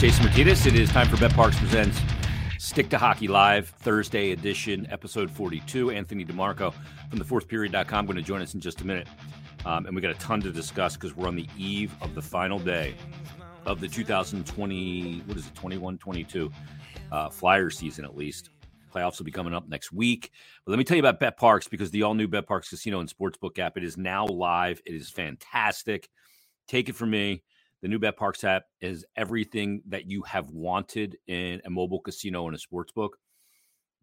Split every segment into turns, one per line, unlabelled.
Jason Myrtetus. It is time for BetParx Presents Stick to Hockey Live, Thursday edition, episode 42. Anthony DeMarco from the fourthperiod.com going to join us in just a minute. Um, and we got a ton to discuss because we're on the eve of the final day of the 2020, what is it, 21 22 uh, Flyer season at least. Playoffs will be coming up next week. But let me tell you about BetParx because the all new BetParx Casino and Sportsbook app, it is now live. It is fantastic. Take it from me. The new BetParx app is everything that you have wanted in a mobile casino and a sports book.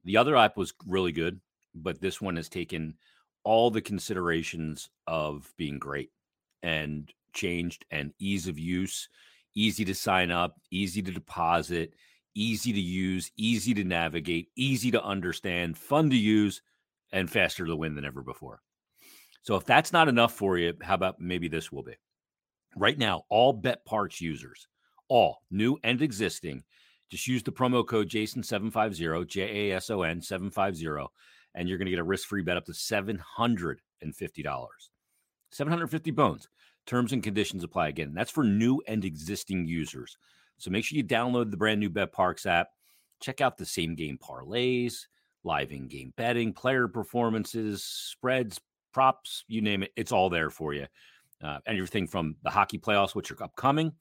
The other app was really good, but this one has taken all the considerations of being great and changed and ease of use, easy to sign up, easy to deposit, easy to use, easy to navigate, easy to understand, fun to use, and faster to win than ever before. So if that's not enough for you, how about maybe this will be? Right now, all BetParx users, all new and existing, just use the promo code Jason750, J A S O N 750, and you're going to get a risk free bet up to $750. 750 bones. Terms and conditions apply again. That's for new and existing users. So make sure you download the brand new BetParx app. Check out the same game parlays, live in game betting, player performances, spreads, props, you name it. It's all there for you uh, everything from the hockey playoffs, which are upcoming,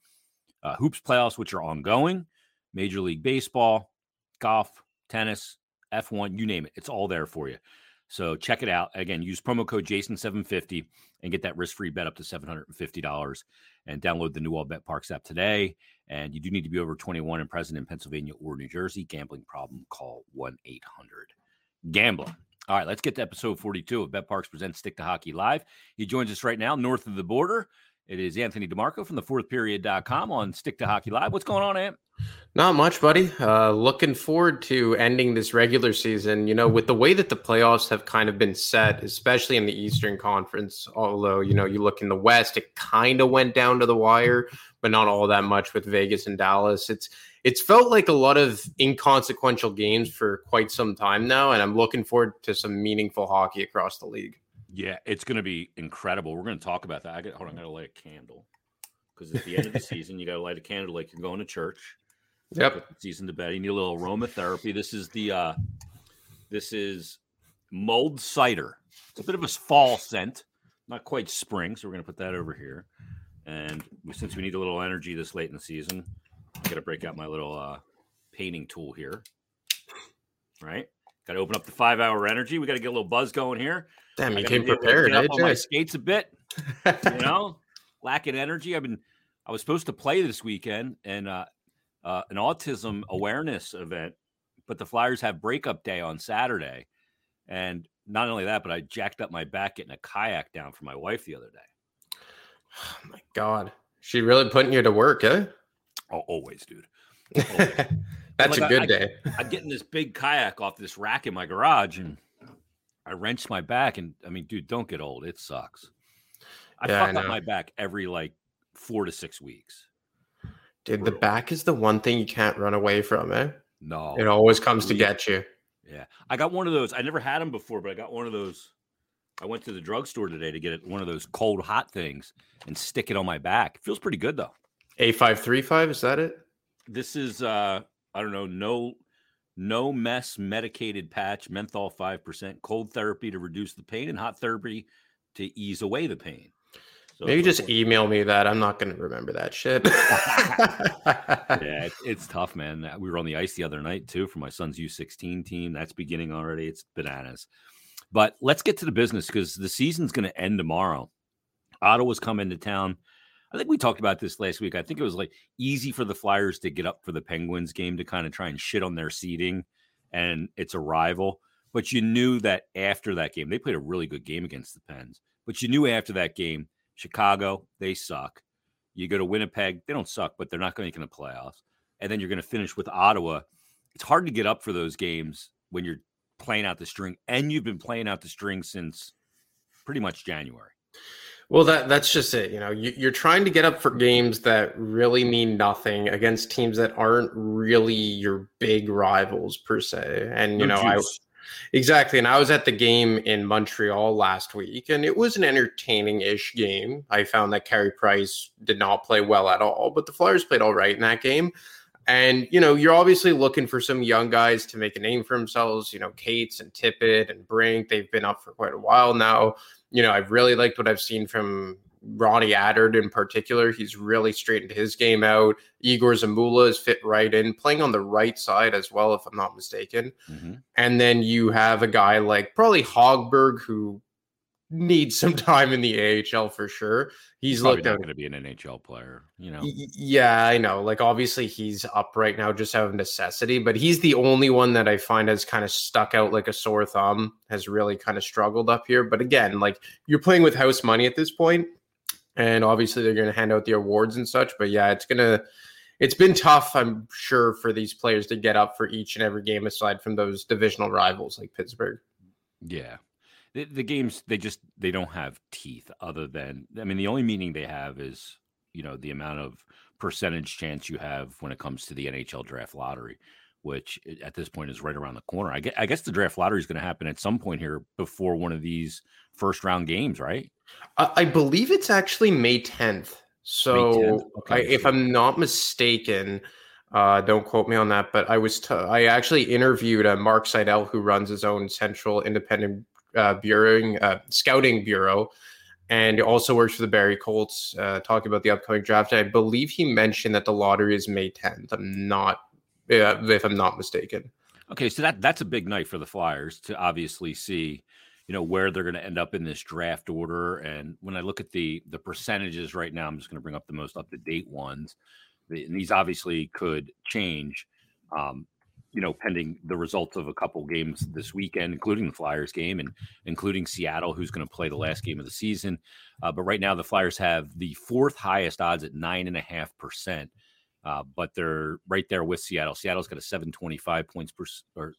uh, hoops playoffs, which are ongoing, Major League Baseball, golf, tennis, F1, you name it. It's all there for you. So check it out. Again, use promo code Jason750 and get that risk free bet up to $750 and download the new All BetParx app today. And you do need to be over 21 and present in Pennsylvania or New Jersey. Gambling problem, call 1 800 Gambler. All right, let's get to episode 42 of BetParx Presents Stick to Hockey Live. He joins us right now north of the border. It is Anthony DeMarco from the fourth fourthperiod.com on Stick to Hockey Live. What's going on, Ant?
Not much, buddy. Uh, looking forward to ending this regular season. You know, with the way that the playoffs have kind of been set, especially in the Eastern Conference, although, you know, you look in the West, it kind of went down to the wire, but not all that much with Vegas and Dallas. It's it's felt like a lot of inconsequential games for quite some time now, and I'm looking forward to some meaningful hockey across the league.
Yeah, it's going to be incredible. We're going to talk about that. I got hold on, I got to light a candle because at the end of the season, you got to light a candle like you're going to church.
Yep,
season to bed. You need a little aromatherapy. This is the uh this is mulled cider. It's a bit of a fall scent, not quite spring. So we're going to put that over here. And since we need a little energy this late in the season, I got to break out my little uh, painting tool here. Right? Got to open up the five hour energy. We got to get a little buzz going here.
Damn, you came prepared.
Get up on my skates a bit. you know, lacking energy. I've been. I was supposed to play this weekend and uh, uh, an autism awareness event, but the Flyers have breakup day on Saturday, and not only that, but I jacked up my back getting a kayak down for my wife the other day.
Oh my god, she really putting you to work, eh?
Oh, always, dude.
Always. That's like, a good I, day.
I, am getting this big kayak off this rack in my garage, and I wrenched my back. And I mean, dude, don't get old. It sucks. I yeah, fuck I up my back every like four to six weeks.
Dude, the back is the one thing you can't run away from, eh?
No,
it always comes to get you.
Yeah, I got one of those. I never had them before, but I got one of those. I went to the drugstore today to get one of those cold hot things and stick it on my back. It feels pretty good though.
A535, is that it?
This is uh I don't know, no no mess medicated patch, menthol 5%, cold therapy to reduce the pain and hot therapy to ease away the pain.
So Maybe just email me that. I'm not going to remember that shit.
yeah, it's, it's tough, man. We were on the ice the other night too for my son's U16 team. That's beginning already. It's bananas. But let's get to the business because the season's going to end tomorrow. Ottawa's coming to town. I think we talked about this last week. I think it was like easy for the Flyers to get up for the Penguins game to kind of try and shit on their seating and it's a rival. But you knew that after that game, they played a really good game against the Pens. But you knew after that game, Chicago, they suck. You go to Winnipeg, they don't suck, but they're not going to make the playoffs. And then you're going to finish with Ottawa. It's hard to get up for those games when you're playing out the string, and you've been playing out the string since pretty much January.
Well, that that's just it. You know, you, are trying to get up for games that really mean nothing against teams that aren't really your big rivals per se. And you no know, juice. I exactly. And I was at the game in Montreal last week, and it was an entertaining-ish game. I found that Carey Price did not play well at all, but the Flyers played all right in that game. And, you know, you're obviously looking for some young guys to make a name for themselves. You know, Cates and Tippett and Brink, they've been up for quite a while now. You know, I've really liked what I've seen from Ronnie Attard in particular. He's really straightened his game out. Egor Zamula is fit right in, playing on the right side as well, if I'm not mistaken. Mm-hmm. And then you have a guy like probably Hogberg, who needs some time in the AHL for sure. He's,
he's
looked
not going to be an NHL player, you know.
Yeah, I know. Like obviously he's up right now just out of necessity, but he's the only one that I find has kind of stuck out like a sore thumb, has really kind of struggled up here. But again, like you're playing with house money at this point, and obviously they're going to hand out the awards and such. But yeah, it's gonna. It's been tough, I'm sure, for these players to get up for each and every game, aside from those divisional rivals like Pittsburgh.
Yeah, the, the games they just they don't have teeth other than I mean the only meaning they have is you know the amount of percentage chance you have when it comes to the NHL draft lottery, which at this point is right around the corner. I guess, I guess the draft lottery is going to happen at some point here before one of these first round games, right?
I, I believe it's actually May 10th. So, May 10th? Okay. I, if I'm not mistaken, uh, don't quote me on that, but I was t- I actually interviewed uh, Mark Seidel, who runs his own central independent uh, bureauing, uh, scouting bureau, and also works for the Barrie Colts. Uh, talking about the upcoming draft, I believe he mentioned that the lottery is May 10th. I'm not, if I'm not mistaken.
Okay, so that that's a big night for the Flyers to obviously see, you know, where they're going to end up in this draft order. And when I look at the the percentages right now, I'm just going to bring up the most up to date ones. And these obviously could change. Um, you know, pending the results of a couple games this weekend, including the Flyers game and including Seattle, who's going to play the last game of the season. Uh, but right now, the Flyers have the fourth highest odds at nine and a half percent. Uh, but they're right there with Seattle. Seattle's got a 725 points per or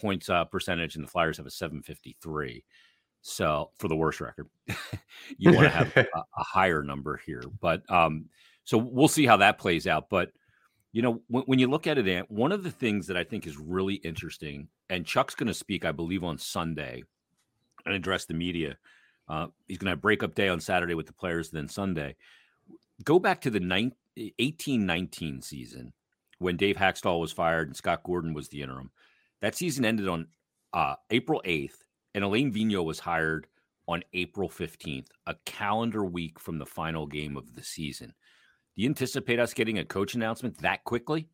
points uh, percentage, and the Flyers have a 753. So for the worst record, you want to have a, a, higher number here. But um, so we'll see how that plays out. But you know, when, when you look at it, Ant, one of the things that I think is really interesting, and Chuck's going to speak, I believe, on Sunday and address the media. Uh, he's going to have breakup day on Saturday with the players, then Sunday. Go back to the 1819 season when Dave Hakstol was fired and Scott Gordon was the interim. That season ended on uh, April 8th, and Alain Vigneault was hired on April 15th, a calendar week from the final game of the season. Do you anticipate us getting a coach announcement that quickly?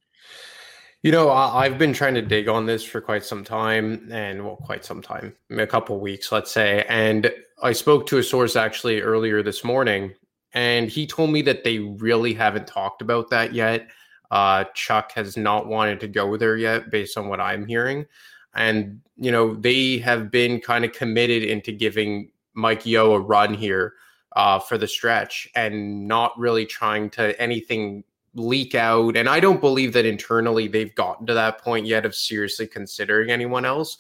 You know, I've been trying to dig on this for quite some time, and well, quite some time, a couple weeks, let's say. And I spoke to a source actually earlier this morning, and he told me that they really haven't talked about that yet. Uh, Chuck has not wanted to go there yet, based on what I'm hearing. And you know, they have been kind of committed into giving Mike Yeo a run here uh, for the stretch and not really trying to anything leak out. And I don't believe that internally they've gotten to that point yet of seriously considering anyone else.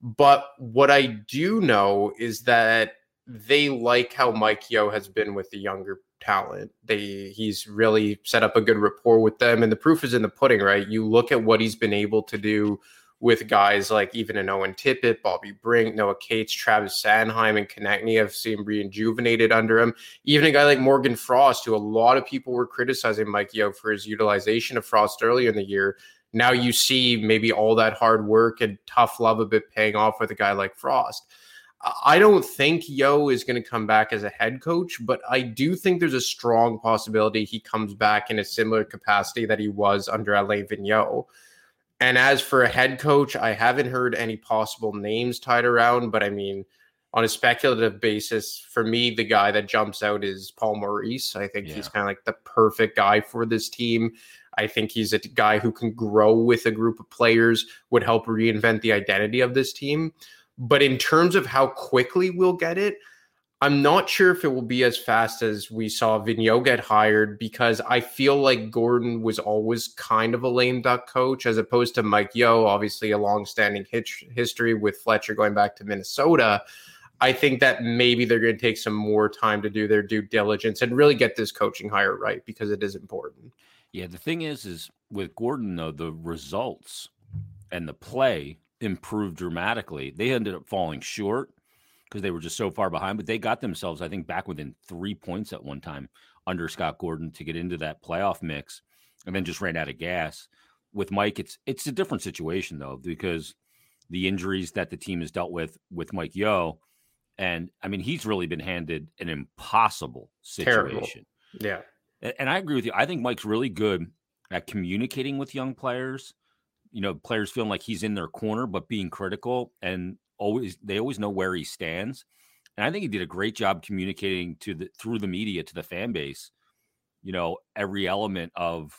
But what I do know is that they like how Mike Yeo has been with the younger talent. They he's really set up a good rapport with them, and the proof is in the pudding, right? You look at what he's been able to do with guys like even an Owen Tippett, Bobby Brink, Noah Cates, Travis Sanheim, and Konecny have seen rejuvenated under him. Even a guy like Morgan Frost, who a lot of people were criticizing Mike Yeo for his utilization of Frost earlier in the year. Now you see maybe all that hard work and tough love a bit paying off with a guy like Frost. I don't think Yeo is going to come back as a head coach, but I do think there's a strong possibility he comes back in a similar capacity that he was under Alain Vigneault. And as for a head coach, I haven't heard any possible names tied around, but I mean, on a speculative basis, for me, the guy that jumps out is Paul Maurice. I think yeah. he's kind of like the perfect guy for this team. I think he's a guy who can grow with a group of players, would help reinvent the identity of this team. But in terms of how quickly we'll get it, I'm not sure if it will be as fast as we saw Vigneault get hired because I feel like Gordon was always kind of a lame duck coach as opposed to Mike Yeo, obviously a long-standing history with Fletcher going back to Minnesota. I think that maybe they're going to take some more time to do their due diligence and really get this coaching hire right because it is important.
Yeah, the thing is, is with Gordon though, the results and the play improved dramatically. They ended up falling short because they were just so far behind. But they got themselves, I think, back within three points at one time under Scott Gordon to get into that playoff mix. and then just ran out of gas. With Mike, it's it's a different situation though because the injuries that the team has dealt with with Mike Yeo, and I mean he's really been handed an impossible situation.
Terrible.
Yeah, and I agree with you. I think Mike's really good at communicating with young players. You know, players feeling like he's in their corner, but being critical and always they always know where he stands. And I think he did a great job communicating to the through the media to the fan base, you know, every element of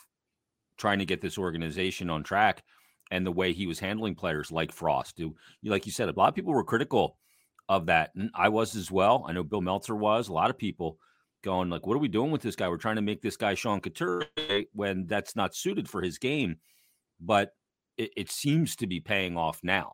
trying to get this organization on track and the way he was handling players like Frost. Do like you said, a lot of people were critical of that. And I was as well. I know Bill Meltzer was, a lot of people going like, what are we doing with this guy? We're trying to make this guy Sean Couturier when that's not suited for his game. But it, it seems to be paying off now.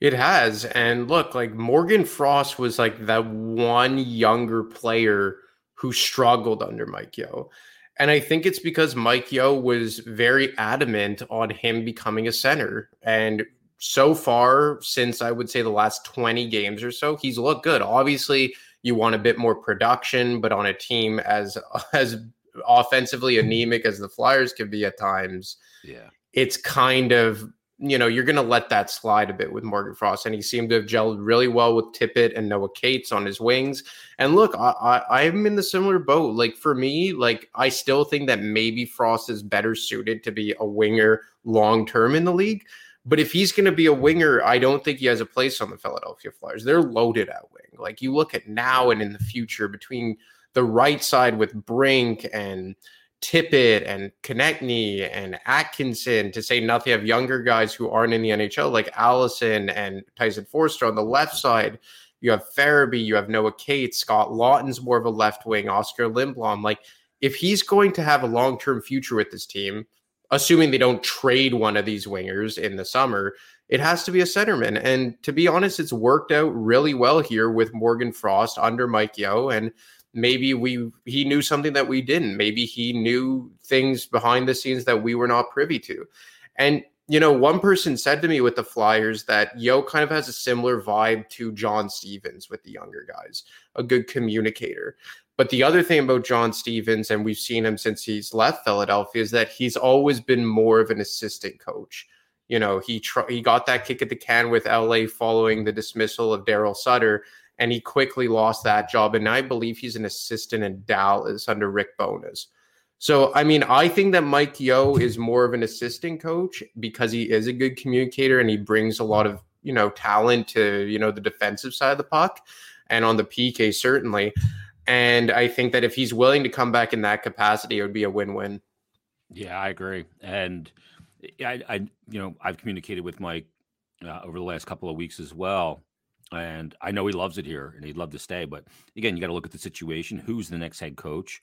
It has. And look, like Morgan Frost was like that one younger player who struggled under Mike Yeo. And I think it's because Mike Yeo was very adamant on him becoming a center. And so far, since I would say the last 20 games or so, he's looked good. Obviously, you want a bit more production, but on a team as as offensively anemic as the Flyers can be at times,
yeah,
it's kind of you know, you're going to let that slide a bit with Morgan Frost. And he seemed to have gelled really well with Tippett and Noah Cates on his wings. And look, I, I, I'm in the similar boat. Like for me, like I still think that maybe Frost is better suited to be a winger long term in the league. But if he's going to be a winger, I don't think he has a place on the Philadelphia Flyers. They're loaded at wing. Like you look at now and in the future between the right side with Brink and Tippett and Konecny and Atkinson, to say nothing of younger guys who aren't in the NHL like Allison and Tyson Foerster on the left side. You have Farabee, you have Noah Cates, Scott Laughton's more of a left wing, Oskar Lindblom. Like, if he's going to have a long term future with this team, assuming they don't trade one of these wingers in the summer, it has to be a centerman. And to be honest, it's worked out really well here with Morgan Frost under Mike Yeo. And maybe we he knew something that we didn't. Maybe he knew things behind the scenes that we were not privy to. And you know one person said to me with the flyers that Yeo kind of has a similar vibe to john stevens with the younger guys a good communicator. But the other thing about john stevens and we've seen him since he's left philadelphia is that he's always been more of an assistant coach. You know he tr- he got that kick at the can with la following the dismissal of daryl sutter and he quickly lost that job. And I believe he's an assistant in Dallas under Rick Bowness. So, I mean, I think that Mike Yeo is more of an assistant coach because he is a good communicator and he brings a lot of, you know, talent to, you know, the defensive side of the puck and on the PK, certainly. And I think that if he's willing to come back in that capacity, it would be a win win.
Yeah, I agree. And I, I, you know, I've communicated with Mike uh, over the last couple of weeks as well and I know he loves it here and he'd love to stay. But again, you got to look at the situation. Who's the next head coach?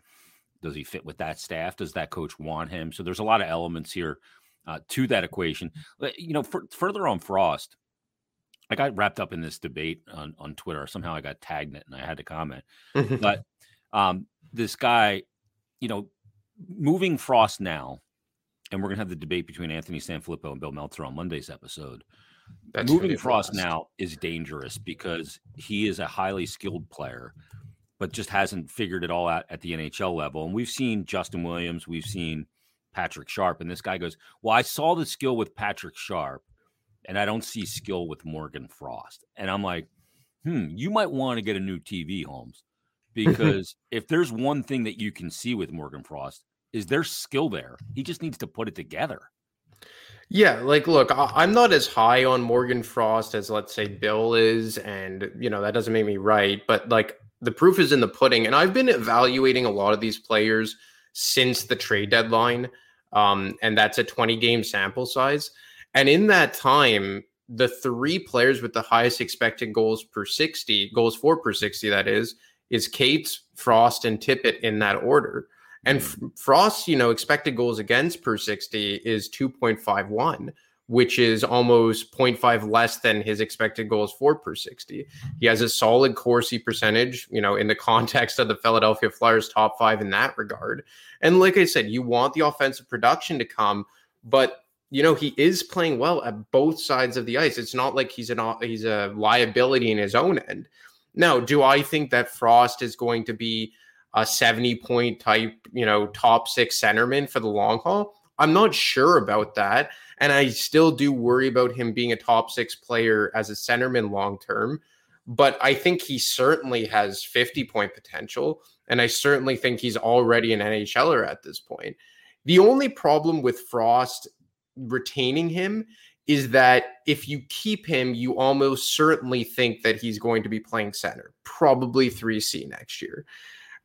Does he fit with that staff? Does that coach want him? So there's a lot of elements here uh, to that equation. You know, for, further on Frost, I got wrapped up in this debate on, on Twitter. Somehow I got tagged in it and I had to comment. but um, this guy, you know, moving Frost now, and we're going to have the debate between Anthony Sanfilippo and Bill Meltzer on Monday's episode. That's moving Frost now is dangerous because he is a highly skilled player, but just hasn't figured it all out at the NHL level. And we've seen Justin Williams, we've seen Patrick Sharp, and this guy goes, "Well, I saw the skill with Patrick Sharp, and I don't see skill with Morgan Frost." And I'm like, "Hmm, you might want to get a new TV, Holmes, because if there's one thing that you can see with Morgan Frost is there's skill there. He just needs to put it together."
Yeah, like look, I, am not as high on Morgan Frost as let's say Bill is, and you know that doesn't make me right, but like the proof is in the pudding, and I've been evaluating a lot of these players since the trade deadline, um, and that's a 20 game sample size, and in that time, the three players with the highest expected goals per 60 goals for per 60 that is is Cates, Frost, and Tippett in that order. And. Frost, you know, expected goals against per 60 is 2.51, which is almost 0.5 less than his expected goals for per 60. He has a solid Corsi percentage, you know, in the context of the Philadelphia Flyers top five in that regard. And like I said, you want the offensive production to come, but you know he is playing well at both sides of the ice. It's not like he's an he's a liability in his own end. Now, do I think that Frost is going to be a 70 point type, you know, top six centerman for the long haul. I'm not sure about that. And I still do worry about him being a top six player as a centerman long term. But I think he certainly has 50 point potential. And I certainly think he's already an NHLer at this point. The only problem with Frost retaining him is that if you keep him, you almost certainly think that he's going to be playing center, probably 3C next year.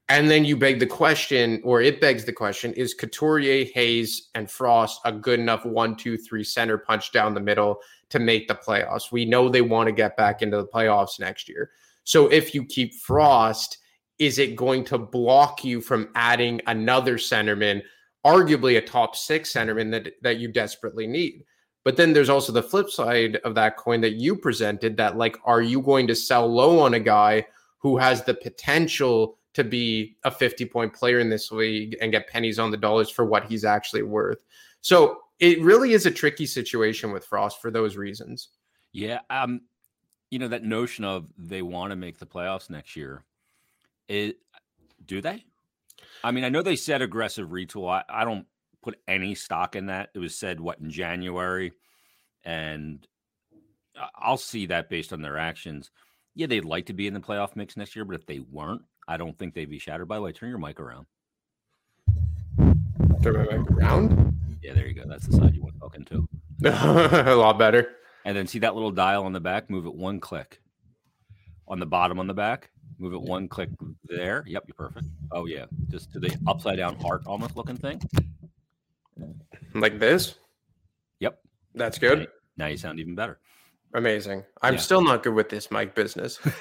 And then you beg the question, or it begs the question, is Couturier, Hayes, and Frost a good enough one, two, three center punch down the middle to make the playoffs? We know they want to get back into the playoffs next year. So if you keep Frost, is it going to block you from adding another centerman, arguably a top six centerman that, that you desperately need? But then there's also the flip side of that coin that you presented that, like, are you going to sell low on a guy who has the potential to be a 50 point player in this league and get pennies on the dollars for what he's actually worth. So it really is a tricky situation with Frost for those reasons.
Yeah. Um, you know, that notion of they want to make the playoffs next year. It do they? I mean, I know they said aggressive retool. I, I don't put any stock in that. It was said what in January, and I'll see that based on their actions. Yeah, they'd like to be in the playoff mix next year, but if they weren't, I don't think they'd be shattered. By the way, turn your mic around.
Turn my mic around.
Yeah, there you go. That's the side you want talking to.
a lot better.
And then see that little dial on the back. Move it one click. On the bottom on the back, move it one click there. Yep, you're perfect. Oh yeah, just to the upside down heart almost looking thing.
Like this.
Yep,
that's good.
Now you sound even better.
Amazing. I'm yeah. still not good with this mic business.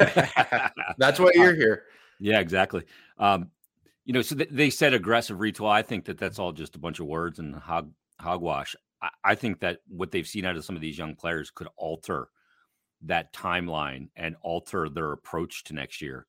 that's why you're here.
Yeah, exactly. Um, you know, so th- they said aggressive retool. I think that that's all just a bunch of words and hog hogwash. I-, I think that what they've seen out of some of these young players could alter that timeline and alter their approach to next year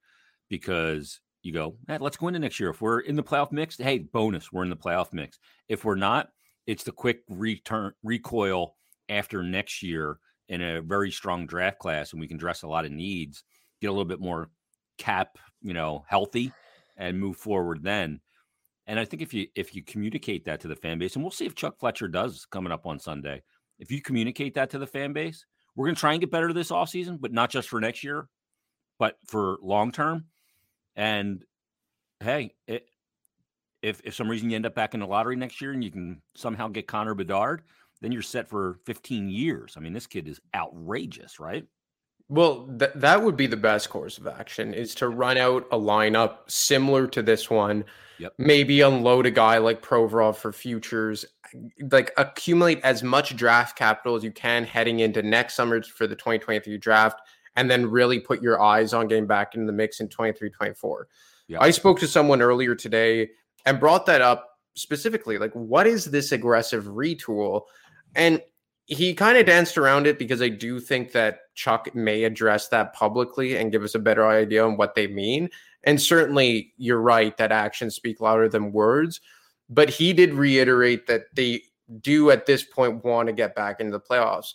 because you go, hey, let's go into next year. If we're in the playoff mix, hey, bonus, we're in the playoff mix. If we're not, it's the quick return recoil after next year in a very strong draft class, and we can address a lot of needs, get a little bit more cap you know, healthy and move forward then. And I think if you if you communicate that to the fan base, and we'll see if Chuck Fletcher does coming up on Sunday. If you communicate that to the fan base, we're going to try and get better this offseason, but not just for next year, but for long term. And hey, it, if if some reason you end up back in the lottery next year and you can somehow get Connor Bedard, then you're set for 15 years. I mean, this kid is outrageous, right?
Well, th- that would be the best course of action is to run out a lineup similar to this one.
Yep.
Maybe unload a guy like Provorov for futures, like accumulate as much draft capital as you can heading into next summer for the 2023 draft, and then really put your eyes on getting back into the mix in 23 24. Yep. I spoke to someone earlier today and brought that up specifically. Like, what is this aggressive retool? And he kind of danced around it because I do think that Chuck may address that publicly and give us a better idea on what they mean. And certainly, you're right that actions speak louder than words. But he did reiterate that they do at this point want to get back into the playoffs.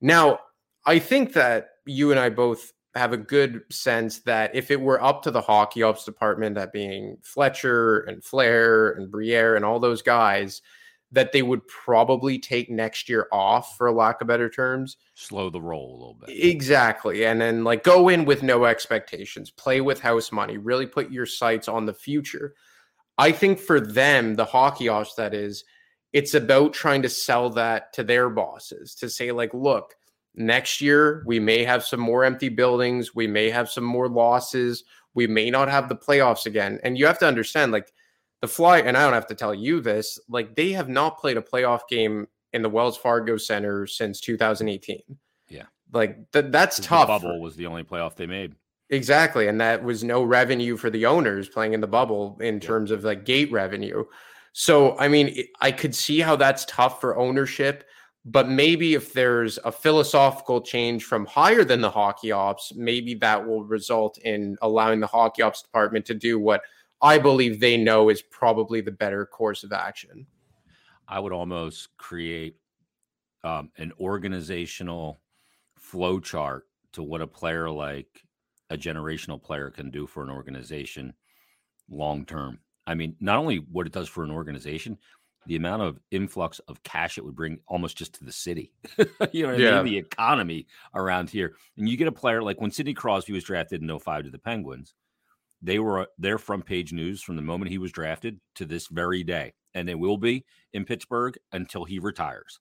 Now, I think that you and I both have a good sense that if it were up to the hockey ops department, that being Fletcher and Flahr and Briere and all those guys, that they would probably take next year off for lack of better terms.
Slow the roll a little bit.
Exactly and then like go in with no expectations. Play with house money. Really put your sights on the future. I think for them the hockey ops that is it's about trying to sell that to their bosses to say like look next year we may have some more empty buildings. We may have some more losses. We may not have the playoffs again. And you have to understand like the fly, and I don't have to tell you this, like they have not played a playoff game in the Wells Fargo Center since 2018.
Yeah.
Like th- that's tough.
The bubble was the only playoff they made.
Exactly. And that was no revenue for the owners playing in the bubble in yeah. terms of like gate revenue. So, I mean, I could see how that's tough for ownership, but maybe if there's a philosophical change from higher than the hockey ops, maybe that will result in allowing the hockey ops department to do what I believe they know is probably the better course of action.
I would almost create um, an organizational flow chart to what a player like a generational player can do for an organization long term. I mean, not only what it does for an organization, the amount of influx of cash it would bring almost just to the city. you know what yeah. I mean? The economy around here. And you get a player like when Sidney Crosby was drafted in 05 to the Penguins, they were their front page news from the moment he was drafted to this very day. And they will be in Pittsburgh until he retires.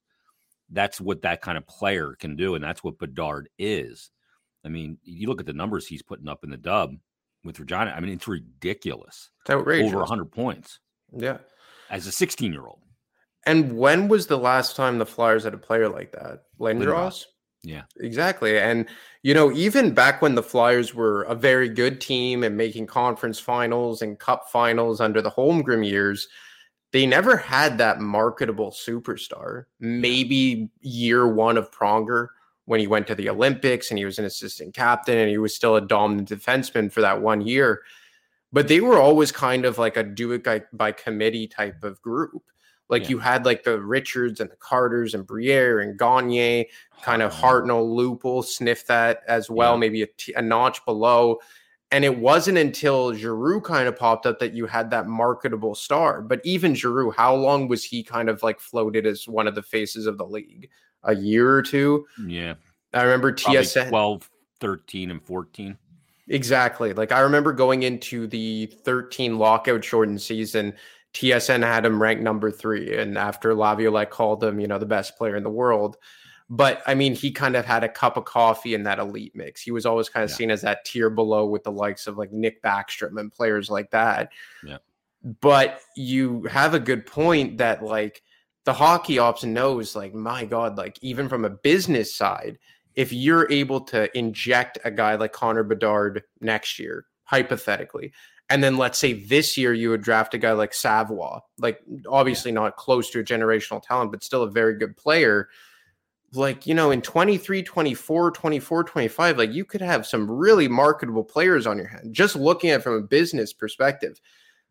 That's what that kind of player can do. And that's what Bedard is. I mean, you look at the numbers he's putting up in the dub with Regina. I mean, it's ridiculous.
It's outrageous.
Over 100 points.
Yeah.
As a 16 year old.
And when was the last time the Flyers had a player like that? Lindros?
Yeah.
Exactly. And, you know, even back when the Flyers were a very good team and making conference finals and cup finals under the Holmgren years, they never had that marketable superstar. Maybe year one of Pronger when he went to the Olympics and he was an assistant captain and he was still a dominant defenseman for that one year. But they were always kind of like a do it by, by committee type of group. Like yeah. you had like the Richards and the Carters and Briere and Gagne, kind of ah. Hartnell, Lupul sniff that as well, yeah. maybe a, t- a notch below. And it wasn't until Giroux kind of popped up that you had that marketable star. But even Giroux, how long was he kind of like floated as one of the faces of the league? A year or two?
Yeah.
I remember TSN
12, 13, and 14.
Exactly. Like I remember going into the 13 lockout shortened season TSN had him ranked number three, and after Laviolette called him, you know, the best player in the world. But I mean, he kind of had a cup of coffee in that elite mix. He was always kind of yeah. seen as that tier below with the likes of like Nick Backstrom and players like that.
Yeah.
But you have a good point that like the hockey ops knows, like, my God, like even from a business side, if you're able to inject a guy like Connor Bedard next year, hypothetically, and then let's say this year you would draft a guy like Savoie, like obviously not close to a generational talent, but still a very good player. Like, you know, in 23, 24, 24, 25, like you could have some really marketable players on your hand, just looking at it from a business perspective.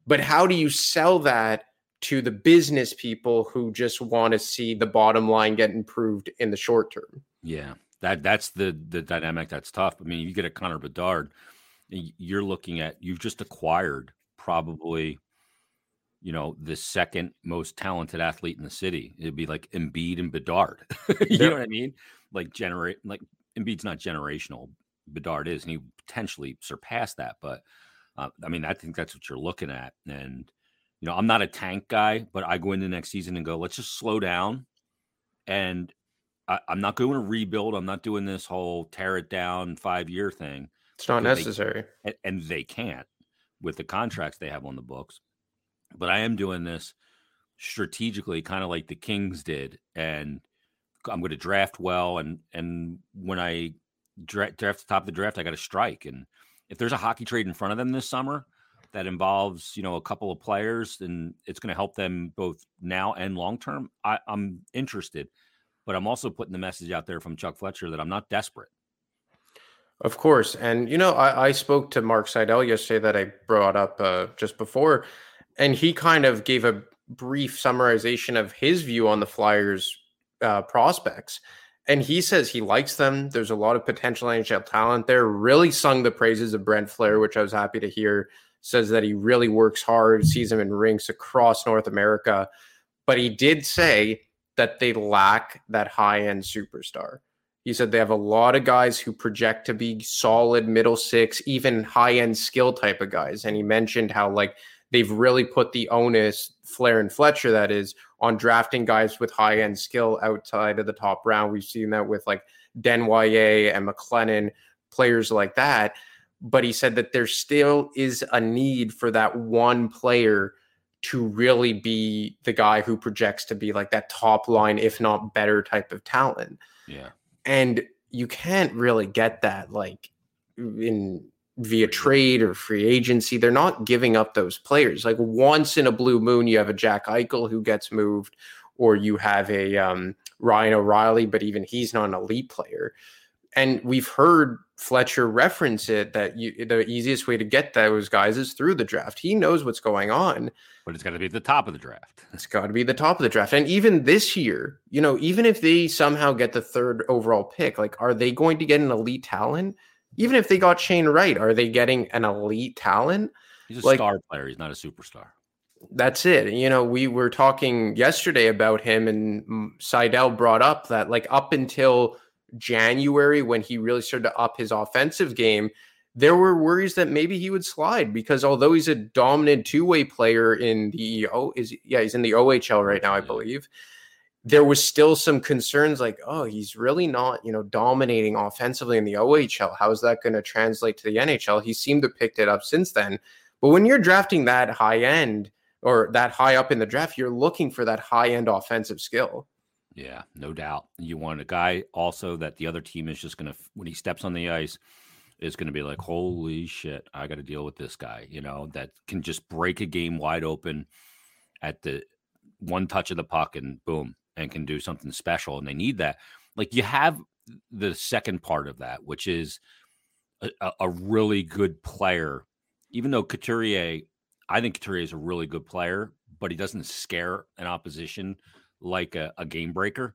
But how do you sell that to the business people who just want to see the bottom line get improved in the short term?
Yeah. That that's the the dynamic that's tough. I mean, you get a Connor Bedard you're looking at you've just acquired probably you know the second most talented athlete in the city. It'd be like Embiid and Bedard. You know what I mean? Like generate like Embiid's not generational. Bedard is and he potentially surpassed that but uh, I mean I think that's what you're looking at and you know I'm not a tank guy but I go into next season and go let's just slow down and I, I'm not going to rebuild. I'm not doing this whole tear it down five year thing
it's not necessary.
They, and they can't with the contracts they have on the books. But I am doing this strategically, kind of like the Kings did. And I'm going to draft well. And and when I draft, draft the top of the draft, I got to strike. And if there's a hockey trade in front of them this summer that involves, you know, a couple of players, and it's going to help them both now and long term, I'm interested. But I'm also putting the message out there from Chuck Fletcher that I'm not desperate.
Of course. And, you know, I, I spoke to Mark Seidel yesterday that I brought up uh, just before, and he kind of gave a brief summarization of his view on the Flyers uh, prospects. And he says he likes them. There's a lot of potential NHL talent there. Really sung the praises of Brent Flahr, which I was happy to hear. Says that he really works hard, sees him in rinks across North America. But he did say that they lack that high end superstar. He said they have a lot of guys who project to be solid middle six, even high end skill type of guys. And he mentioned how like they've really put the onus, Flahr and Fletcher, that is, on drafting guys with high end skill outside of the top round. We've seen that with like Desnoyers and McLennan, players like that. But he said that there still is a need for that one player to really be the guy who projects to be like that top line, if not better type of talent.
Yeah
and you can't really get that like in via trade or free agency. They're not giving up those players. Like once in a blue moon, you have a Jack Eichel who gets moved, or you have a um, Ryan O'Reilly, but even he's not an elite player. And we've heard Fletcher reference it that you, the easiest way to get those guys is through the draft. He knows what's going on.
But it's got to be at the top of the draft.
It's got to be the top of the draft. And even this year, you know, even if they somehow get the third overall pick, like, are they going to get an elite talent? Even if they got Shane Wright, are they getting an elite talent?
He's a like, star player. He's not a superstar.
That's it. You know, we were talking yesterday about him, and Seidel brought up that like up until January when he really started to up his offensive game, there were worries that maybe he would slide because although he's a dominant two-way player in the oh is yeah he's in the OHL right now I believe there was still some concerns like oh he's really not you know dominating offensively in the OHL how is that going to translate to the NHL he seemed to picked it up since then. But when you're drafting that high end or that high up in the draft you're looking for that high end offensive skill
yeah no doubt you want a guy also that the other team is just going to when he steps on the ice is going to be like, holy shit, I got to deal with this guy, you know, that can just break a game wide open at the one touch of the puck and boom, and can do something special. And they need that. Like you have the second part of that, which is a, a really good player. Even though Couturier, I think Couturier is a really good player, but he doesn't scare an opposition like a, a game breaker.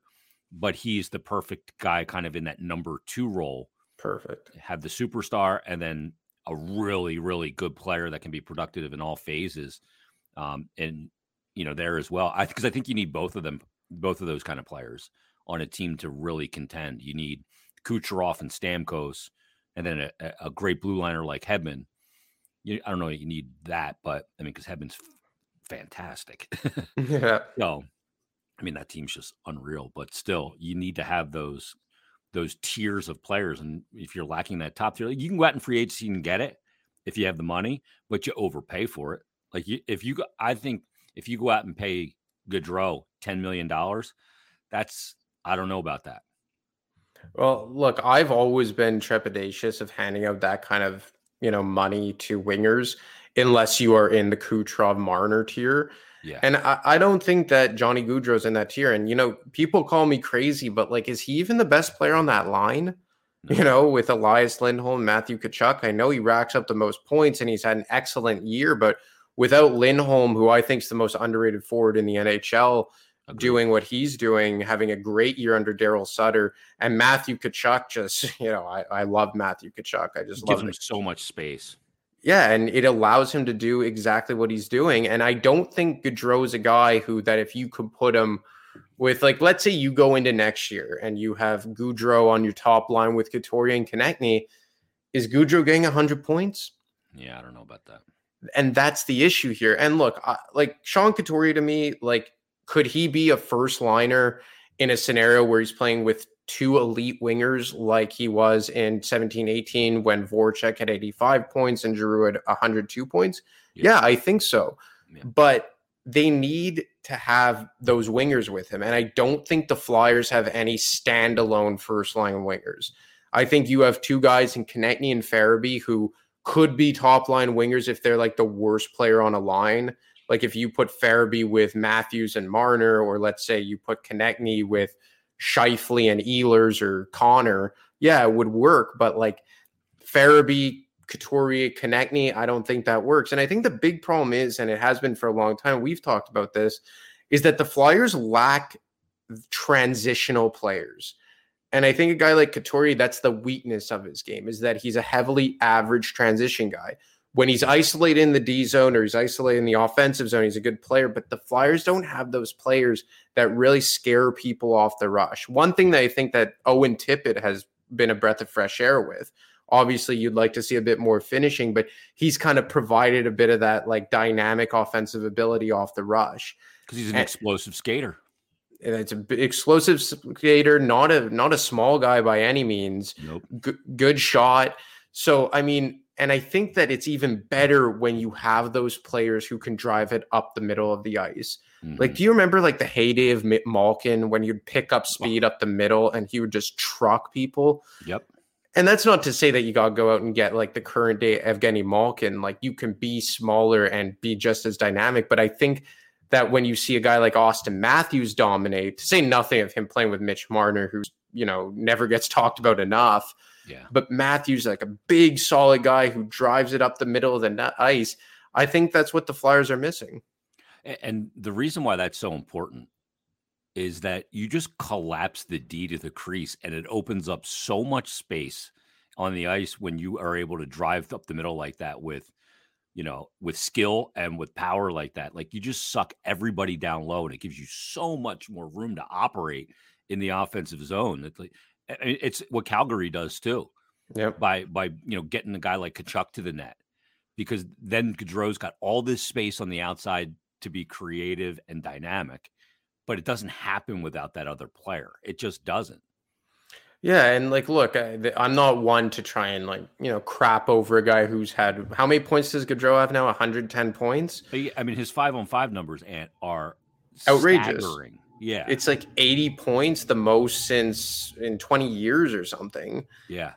But he's the perfect guy, kind of in that number two role
Perfect.
Have the superstar and then a really, really good player that can be productive in all phases. Um, and you know, there as well. I because I think you need both of them, both of those kind of players on a team to really contend. You need Kucherov and Stamkos, and then a, a great blue liner like Hedman. You, I don't know, you need that, but I mean, because Hedman's fantastic. yeah. So, I mean, that team's just unreal. But still, you need to have those those tiers of players. And if you're lacking that top tier, you can go out in free agency and get it if you have the money, but you overpay for it. Like you, if you, go, I think if you go out and pay Gaudreau ten million dollars, that's I don't know about that.
Well, look, I've always been trepidatious of handing out that kind of you know money to wingers unless you are in the Kucherov Marner tier. Yeah. And I, I don't think that Johnny Gaudreau's in that tier. And, you know, people call me crazy, but like, is he even the best player on that line? No. You know, with Elias Lindholm, Matthew Tkachuk, I know he racks up the most points and he's had an excellent year, but without Lindholm, who I think is the most underrated forward in the NHL, Agreed. doing what he's doing, having a great year under Daryl Sutter, and Matthew Tkachuk just, you know, I, I love Matthew Tkachuk. I just love
him so much space.
Yeah, and it allows him to do exactly what he's doing. And I don't think Gaudreau is a guy who that if you could put him with like let's say you go into next year and you have Gaudreau on your top line with Couturier and Konecny, is Gaudreau getting 100 points?
Yeah, I don't know about that.
And that's the issue here. And look, I, like Sean Couturier to me, like could he be a first liner in a scenario where he's playing with two elite wingers like he was in 17 18 when Voracek had 85 points and Giroux had 102 points? Yeah, yeah I think so. Yeah. But they need to have those wingers with him. And I don't think the Flyers have any standalone first line wingers. I think you have two guys in Konecny and Farabee who could be top line wingers if they're like the worst player on a line. Like if you put Farabee with Matthews and Marner, or let's say you put Konecny with Scheifele and Ehlers or Connor, yeah, it would work. But like Farabee, Couturier, Konecny, I don't think that works. And I think the big problem is, and it has been for a long time, we've talked about this, is that the Flyers lack transitional players. And I think a guy like Couturier, that's the weakness of his game, is that he's a heavily average transition guy when he's isolated in the D zone or he's isolated in the offensive zone, he's a good player. But the Flyers don't have those players that really scare people off the rush. One thing that I think that Owen Tippett has been a breath of fresh air with. Obviously, you'd like to see a bit more finishing, but he's kind of provided a bit of that like dynamic offensive ability off the rush
because he's an and, explosive skater.
And it's an explosive skater, not a not a small guy by any means. Nope. G- good shot. So I mean, and I think that it's even better when you have those players who can drive it up the middle of the ice. Mm-hmm. Like, do you remember like the heyday of Malkin when you'd pick up speed up the middle and he would just truck people?
Yep.
And that's not to say that you got to go out and get like the current day Evgeny Malkin. Like, you can be smaller and be just as dynamic. But I think that when you see a guy like Auston Matthews dominate, to say nothing of him playing with Mitch Marner, who's, you know, never gets talked about enough
yeah.
But Matthews, like a big, solid guy who drives it up the middle of the ice. I think that's what the Flyers are missing.
And the reason why that's so important is that you just collapse the D to the crease and it opens up so much space on the ice when you are able to drive up the middle like that with you know, with skill and with power like that. Like you just suck everybody down low, and it gives you so much more room to operate in the offensive zone. Like it's what Calgary does too.
Yep.
By by you know getting a guy like Tkachuk to the net, because then Gaudreau's got all this space on the outside to be creative and dynamic, but it doesn't happen without that other player. It just doesn't.
Yeah, and like, look, I, am not one to try and like you know crap over a guy who's had how many points does Gaudreau have now? 110 points.
I mean, his five on five numbers are
outrageous.
Staggering. Yeah,
it's like 80 points, the most since in 20 years or something.
Yeah,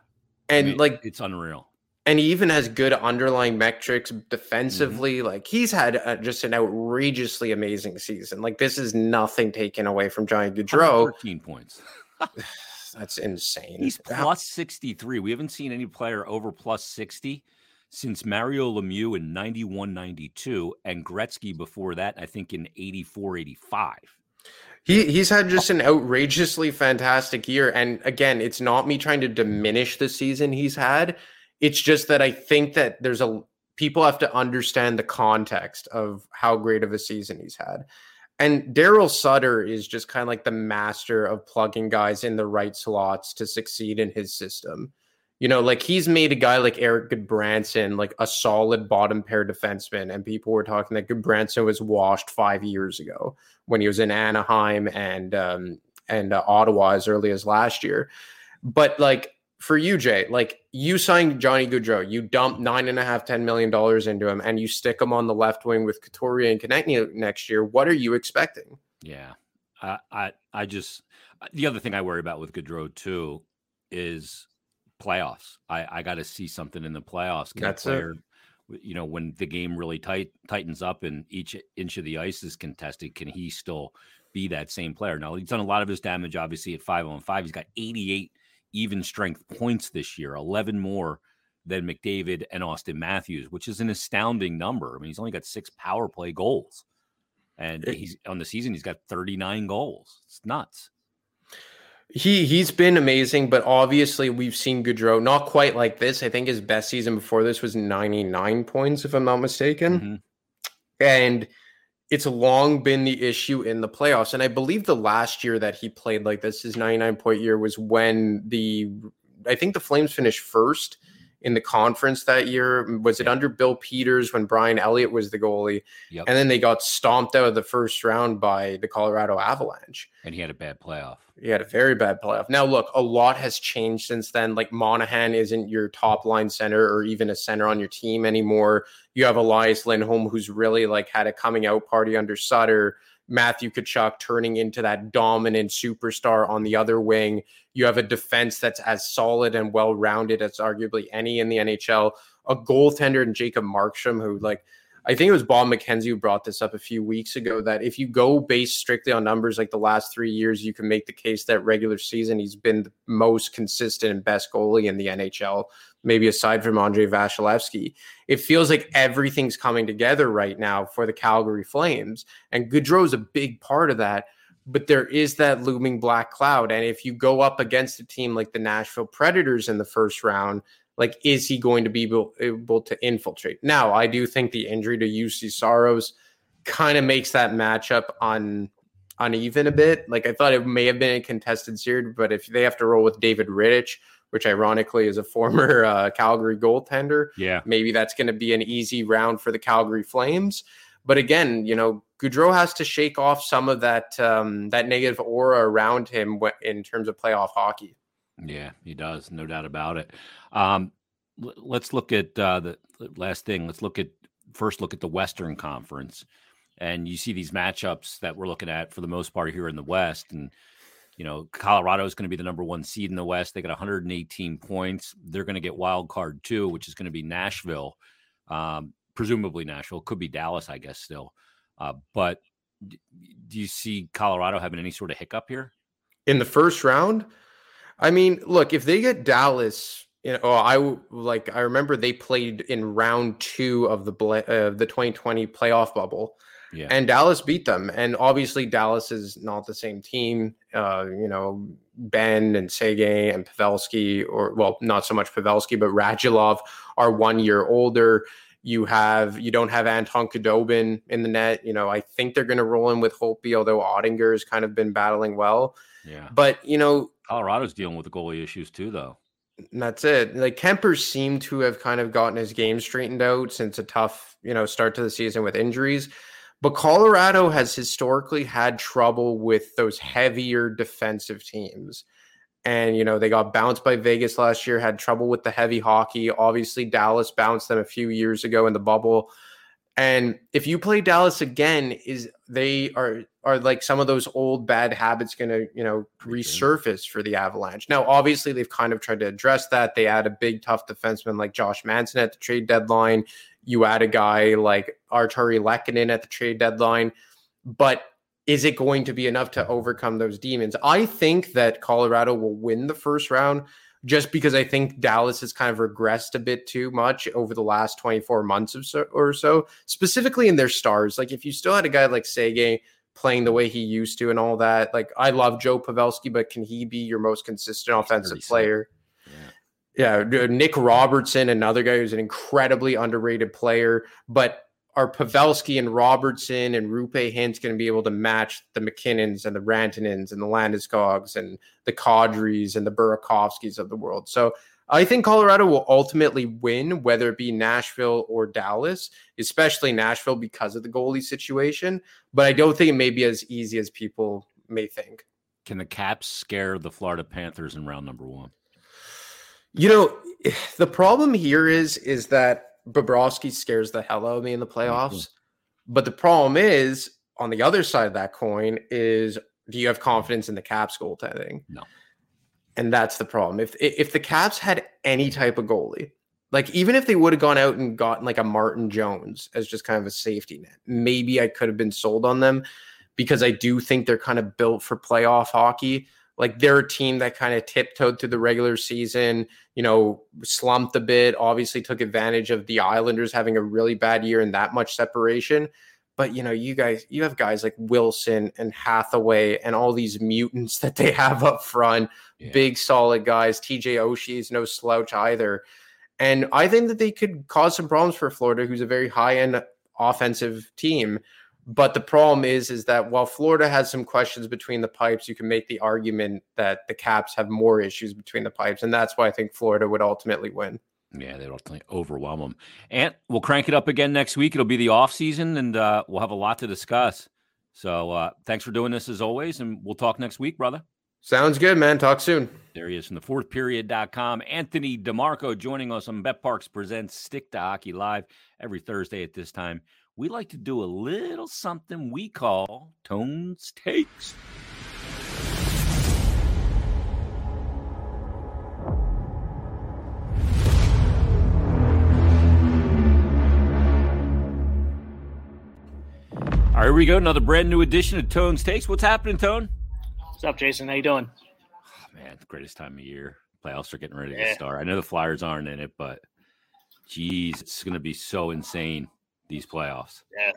and I mean, like
it's unreal.
And he even has good underlying metrics defensively. Mm-hmm. Like he's had a, just an outrageously amazing season. Like this is nothing taken away from Johnny Gaudreau.
13 points.
That's insane.
He's plus 63. We haven't seen any player over plus 60 since Mario Lemieux in 91 92 and Gretzky before that, I think in 84 85.
He, he's had just an outrageously fantastic year. And again, it's not me trying to diminish the season he's had. It's just that I think that there's a people have to understand the context of how great of a season he's had. And Daryl Sutter is just kind of like the master of plugging guys in the right slots to succeed in his system. You know, like he's made a guy like Erik Gudbranson like a solid bottom pair defenseman, and people were talking that Gudbranson was washed five years ago when he was in Anaheim and um, and uh, Ottawa as early as last year. But like for you, Jay, like you signed Johnny Gaudreau, you dump nine and a half, ten million dollars into him, and you stick him on the left wing with Couturier and Konecny next year. What are you expecting?
Yeah, I, I, I just the other thing I worry about with Gaudreau too is playoffs. I, I got to see something in the playoffs.
Can That's player,
it. You know, when the game really tight tightens up and each inch of the ice is contested, can he still be that same player? Now he's done a lot of his damage, obviously at five on five. He's got eighty eight even strength points this year, 11 more than McDavid and Auston Matthews, which is an astounding number. I mean, he's only got six power play goals. And he's on the season, he's got 39 goals. It's nuts.
He he's been amazing, but obviously we've seen Gaudreau not quite like this. I think his best season before this was 99 points, if I'm not mistaken. Mm-hmm. And it's long been the issue in the playoffs. And I believe the last year that he played like this, his 99 point year, was when the I think the Flames finished first in the conference that year. Was it under Bill Peters when Brian Elliott was the goalie? Yep. And then they got stomped out of the first round by the Colorado Avalanche.
And he had a bad playoff.
He had a very bad playoff. Now, look, a lot has changed since then. Like Monahan isn't your top line center or even a center on your team anymore. You have Elias Lindholm, who's really like had a coming out party under Sutter. Matthew Tkachuk turning into that dominant superstar on the other wing. You have a defense that's as solid and well rounded as arguably any in the NHL. A goaltender in Jacob Markstrom, who like I think it was Bob McKenzie who brought this up a few weeks ago that if you go based strictly on numbers like the last three years, you can make the case that regular season he's been the most consistent and best goalie in the NHL maybe aside from Andrei Vasilevskiy. It feels like everything's coming together right now for the Calgary Flames. And Gaudreau is a big part of that. But there is that looming black cloud. And if you go up against a team like the Nashville Predators in the first round, like, is he going to be able, able to infiltrate? Now, I do think the injury to Juuse Saros kind of makes that matchup on uneven a bit. Like I thought it may have been a contested series, but if they have to roll with David Rittich, which ironically is a former uh, Calgary goaltender.
Yeah.
Maybe that's going to be an easy round for the Calgary Flames. But again, you know, Gaudreau has to shake off some of that um, that negative aura around him in terms of playoff hockey.
Yeah, he does, no doubt about it. Um, l- let's look at uh, the last thing. Let's look at first look at the Western Conference, and you see these matchups that we're looking at for the most part here in the West, and you know, Colorado is going to be the number one seed in the West. They got 118 points. They're going to get wild card two, which is going to be Nashville, um, presumably Nashville. Could be Dallas, I guess, still. Uh, but do you see Colorado having any sort of hiccup here
in the first round? I mean, look, if they get Dallas, you know, I like I remember they played in round two of the uh, the 2020 playoff bubble
yeah.
And Dallas beat them. And obviously, Dallas is not the same team. Uh, you know, Benn and Seguin and Pavelski, or well, not so much Pavelski, but Radulov are one year older. You have you don't have Anton Khudobin in the net. You know, I think they're going to roll in with Holtby, although Oettinger has kind of been battling well.
Yeah,
but you know,
Colorado's dealing with the goalie issues too, though.
that's it. Like Kuemper seemed to have kind of gotten his game straightened out since a tough, you know, start to the season with injuries. But Colorado has historically had trouble with those heavier defensive teams. And, you know, they got bounced by Vegas last year, had trouble with the heavy hockey. Obviously, Dallas bounced them a few years ago in the bubble. And if you play Dallas again, is they are are like some of those old bad habits going to you know resurface for the Avalanche? Now, obviously, they've kind of tried to address that. They add a big tough defenseman like Josh Manson at the trade deadline. You add a guy like Artturi Lehkonen at the trade deadline, but is it going to be enough to overcome those demons? I think that Colorado will win the first round just because I think Dallas has kind of regressed a bit too much over the last 24 months or so, or so, specifically in their stars. Like if you still had a guy like Sege playing the way he used to and all that, like I love Joe Pavelski, but can he be your most consistent offensive player? Yeah. yeah, Nick Robertson, another guy who's an incredibly underrated player, but are Pavelski and Robertson and Roope Hintz going to be able to match the MacKinnons and the Rantanens and the Landeskog's and the Kadris and the Burakovskis of the world? So I think Colorado will ultimately win, whether it be Nashville or Dallas, especially Nashville because of the goalie situation. But I don't think it may be as easy as people may think.
Can the Caps scare the Florida Panthers in round number one?
You know, the problem here is is that Bobrovsky scares the hell out of me in the playoffs. Mm-hmm. But the problem is, on the other side of that coin, is do you have confidence in the Caps goaltending?
No.
And that's the problem. If if the Caps had any type of goalie, like even if they would have gone out and gotten like a Martin Jones as just kind of a safety net, maybe I could have been sold on them because I do think they're kind of built for playoff hockey like they're a team that kind of tiptoed through the regular season, you know, slumped a bit, obviously took advantage of the Islanders having a really bad year and that much separation. But you know, you guys, you have guys like Wilson and Hathaway and all these mutants that they have up front, yeah. big solid guys. TJ Oshie is no slouch either. And I think that they could cause some problems for Florida, who's a very high end offensive team. But the problem is, is that while Florida has some questions between the pipes, you can make the argument that the Caps have more issues between the pipes, and that's why I think Florida would ultimately win.
Yeah, they'd ultimately overwhelm them. And we'll crank it up again next week. It'll be the off season, and uh, we'll have a lot to discuss. So uh, thanks for doing this as always, and we'll talk next week, brother.
Sounds good, man. Talk soon.
There he is from the fourth period.com. Anthony DeMarco joining us on BetParx Presents Stick to Hockey Live every Thursday at this time we like to do a little something we call Tones Takes. All right, here we go. Another brand new edition of Tones Takes. What's happening, Tone?
What's up, Jason? How you doing?
Oh, man, the greatest time of year. Playoffs are getting ready yeah. to start. I know the Flyers aren't in it, but geez, it's going to be so insane these playoffs.
Yeah.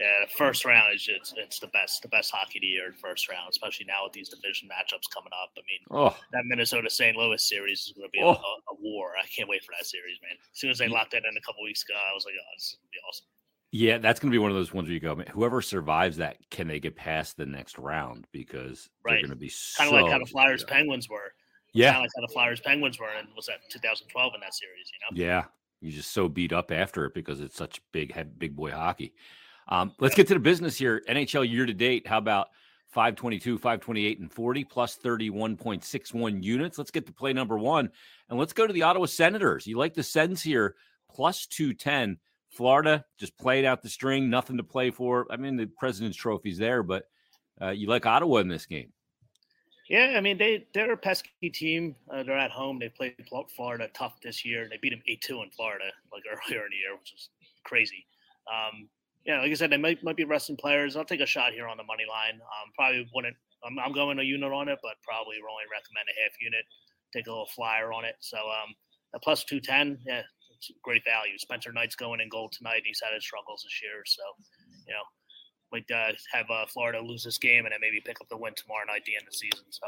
Yeah, first round is just it's the best the best hockey of the year first round, especially now with these division matchups coming up. I mean, oh. that Minnesota St. Louis series is going to be oh. a, a, war. I can't wait for that series, man. As soon as they locked that in a couple weeks ago, I was like, oh, this is going to be awesome.
Yeah, that's going to be one of those ones where you go, man, whoever survives that, can they get past the next round? Because right. they're going to be
kind
of
so like how the Flyers Penguins were.
Yeah,
kind of like how the Flyers Penguins were, and was that 2012 in that series? You
know. Yeah, you're just so beat up after it because it's such big, big boy hockey. Um, let's get to the business here. NHL year to date. How about 522, 528, and 40 plus 31.61 units? Let's get to play number one and let's go to the Ottawa Senators. You like the Sens here, plus 210. Florida just played out the string, nothing to play for. I mean, the President's Trophy's there, but uh, you like Ottawa in this game.
Yeah, I mean they they're a pesky team. Uh, they're at home. They played Florida tough this year. They beat them eight two in Florida like earlier in the year, which is crazy. Um, yeah, like I said, they might might be resting players. I'll take a shot here on the money line. Um, probably wouldn't. I'm, I'm going a unit on it, but probably only recommend a half unit. Take a little flyer on it. So um, a plus two ten, yeah, it's great value. Spencer Knight's going in gold tonight. He's had his struggles this year, so you know might uh, have uh, Florida lose this game and then maybe pick up the win tomorrow night at the end of the season. So,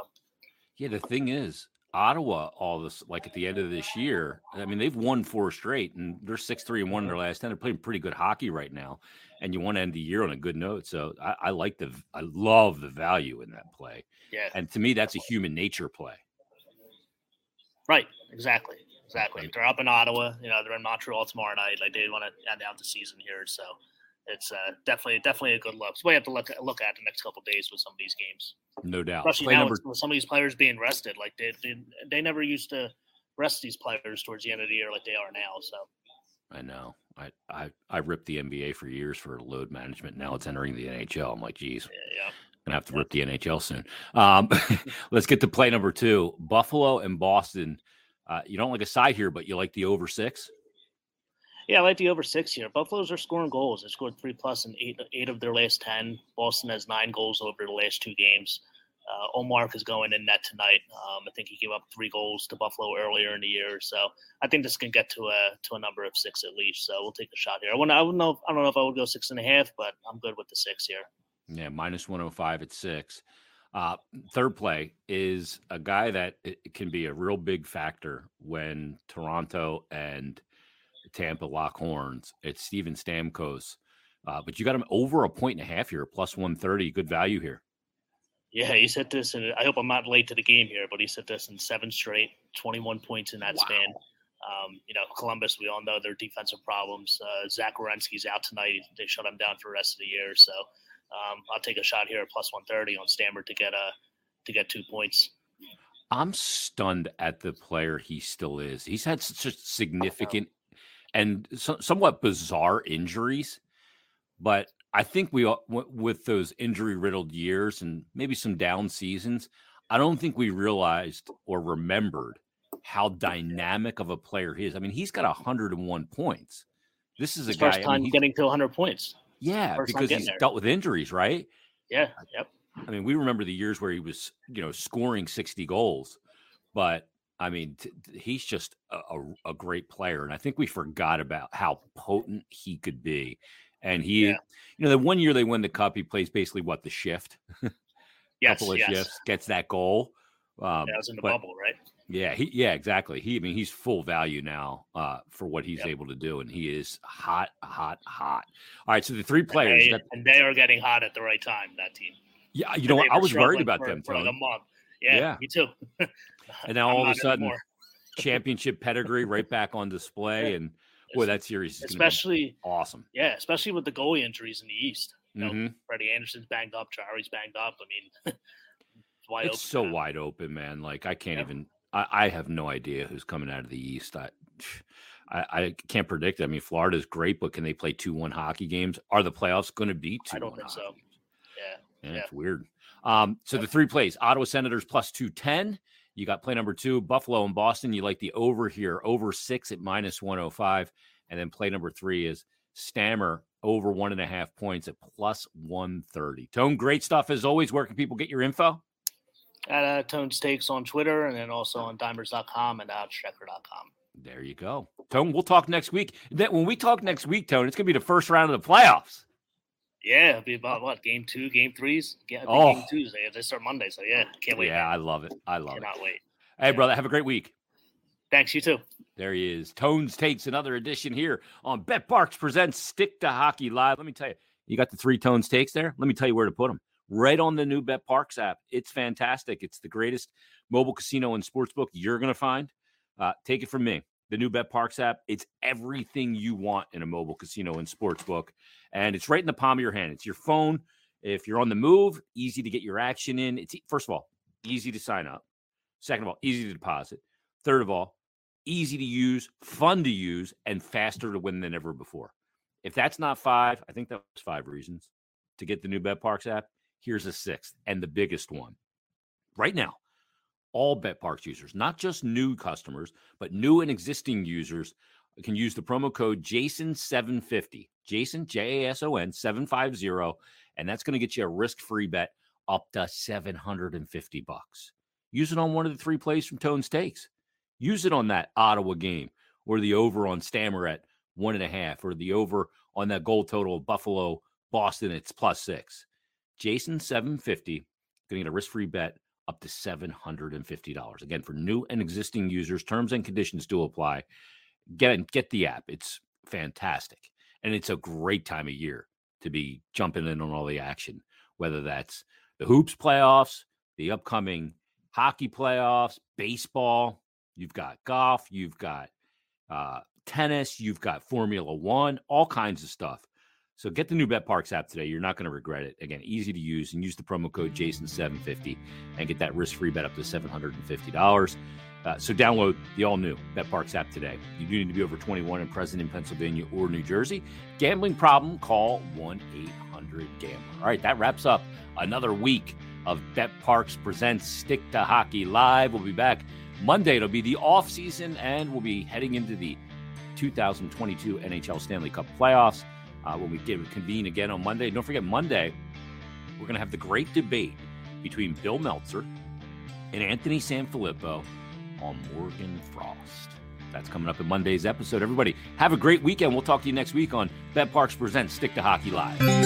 yeah, the thing is, Ottawa all this like at the end of this year. I mean, they've won four straight and they're six three and one in their last ten. They're playing pretty good hockey right now, and you want to end the year on a good note. So I, I like the I love the value in that play.
Yeah,
and to me, that's a human nature play.
Right. Exactly. Exactly. They're up in Ottawa. You know, they're in Montreal tomorrow night. Like they want to end out the season here, so it's uh, definitely definitely a good look. So we have to look look at the next couple days with some of these games.
No doubt.
Especially Play now number... with some of these players being rested. Like they, they they never used to rest these players towards the end of the year like they are now. So
I know. I I I ripped the NBA for years for load management. Now it's entering the NHL. I'm like, geez.
Yeah. yeah.
Gonna have to rip the NHL soon. Um, let's get to play number two. Buffalo and Boston. Uh, you don't like a side here, but you like the over six.
Yeah, I like the over six here. Buffaloes are scoring goals. They scored three plus in eight eight of their last ten. Boston has nine goals over the last two games. Uh, Ullmark is going in net tonight. Um, I think he gave up three goals to Buffalo earlier in the year, so I think this can get to a to a number of six at least. So we'll take a shot here. I wouldn't, I would know. I don't know if I would go six and a half, but I'm good with the six here.
Yeah, minus one hundred oh five at six. Uh, third play is a guy that can be a real big factor when Toronto and Tampa lock horns. It's Steven Stamkos. Uh, but you got him over a point and a half here, plus 130. Good value here.
Yeah, he said this, and I hope I'm not late to the game here, but he said this in seven straight, 21 points in that wow. span. Um, you know, Columbus, we all know their defensive problems. Uh, Zach Werenski's out tonight. They shut him down for the rest of the year. So um, I'll take a shot here at plus 130 on Stammer to get a, to get two points.
I'm stunned at the player he still is. He's had such a significant and so, somewhat bizarre injuries. But I think we, with those injury riddled years and maybe some down seasons, I don't think we realized or remembered how dynamic of a player he is. I mean, he's got 101 points. This is a guy
first time I mean,
getting
to 100 points.
Yeah, first because he's there. dealt with injuries, right?
Yeah. Yep.
I mean, we remember the years where he was, you know, scoring 60 goals, but I mean, t- he's just a, a, a, great player, and I think we forgot about how potent he could be. And he, yeah. you know, the one year they win the cup, he plays basically what the shift,
yes,
couple of
yes.
shifts, gets that goal.
Um, yeah, was in the but, bubble, right?
Yeah, he, yeah, exactly. He, I mean, he's full value now uh, for what he's yep. able to do, and he is hot, hot, hot. All right, so the three players,
and they, and they are getting hot at the right time. That team.
Yeah, you know, I was worried about
for,
them
for like a month. Yeah, yeah, me too.
and now all of a sudden, championship pedigree right back on display. And boy, that series is
especially
awesome.
Yeah, especially with the goalie injuries in the East. You
mm-hmm.
Freddie Andersen's banged up, Jarry's banged up. I mean, it's wide
it's
open
so
now.
wide open, man. Like I can't yeah. even. I, I, have no idea who's coming out of the East. I, I, I can't predict. It. I mean, Florida's great, but can they play two one hockey games? Are the playoffs going to be two?
I don't think so. Yeah,
yeah,
yeah.
it's weird. Um, so the three plays: Ottawa Senators plus two ten. You got play number two, Buffalo and Boston. You like the over here, over six at minus 105. And then play number three is Stammer over one and a half points at plus 130. Tone, great stuff as always. Where can people get your info?
At uh, Tones Takes on Twitter and then also on dimers.com and outstrecker.com.
There you go. Tone, we'll talk next week. Then when we talk next week, Tone, it's going to be the first round of the playoffs.
Yeah, it'll be about what game two, game threes. Yeah,
oh.
game Tuesday. They start Monday, so yeah, can't wait.
Yeah. I love it. I love
Cannot
it.
Cannot wait.
Hey, yeah. brother, have a great week.
Thanks. You too.
There he is. Tones takes another edition here on BetParx presents Stick to Hockey Live. Let me tell you, you got the three Tones takes there. Let me tell you where to put them. Right on the new BetParx app. It's fantastic. It's the greatest mobile casino and sportsbook you're going to find. Uh, take it from me the new BetParx app. It's everything you want in a mobile casino and sports book. And it's right in the palm of your hand. It's your phone. If you're on the move, easy to get your action in. It's first of all, easy to sign up. Second of all, easy to deposit. Third of all, easy to use, fun to use, and faster to win than ever before. If that's not five, I think that was five reasons to get the new BetParx app. Here's a sixth and the biggest one. Right now, all BetParx users, not just new customers, but new and existing users can use the promo code Jason750. Jason, J A S O N 750. And that's going to get you a risk free bet up to 750 bucks. Use it on one of the three plays from Tones Takes. Use it on that Ottawa game or the over on Stammer at one and a half or the over on that goal total of Buffalo Boston. It's plus six. Jason 750 going to get a risk free bet up to $750. Again, for new and existing users, terms and conditions do apply. Get get the app. It's fantastic. And it's a great time of year to be jumping in on all the action, whether that's the hoops playoffs, the upcoming hockey playoffs, baseball, you've got golf, you've got uh, tennis, you've got Formula One, all kinds of stuff. So get the new BetParx app today. You're not going to regret it. Again, easy to use and use the promo code Jason750 and get that risk free bet up to $750. Uh, so download the all new BetParx app today. You do need to be over 21 and present in Pennsylvania or New Jersey. Gambling problem? Call 1 800 Gambler. All right, that wraps up another week of Bet Parks presents Stick to Hockey Live. We'll be back Monday. It'll be the off season, and we'll be heading into the 2022 NHL Stanley Cup playoffs uh, when we get convene again on Monday. Don't forget, Monday, we're going to have the great debate between Bill Meltzer and Anthony Sanfilippo on Morgan Frost. That's coming up in Monday's episode. Everybody, have a great weekend. We'll talk to you next week on BetParx Presents Stick to Hockey Live.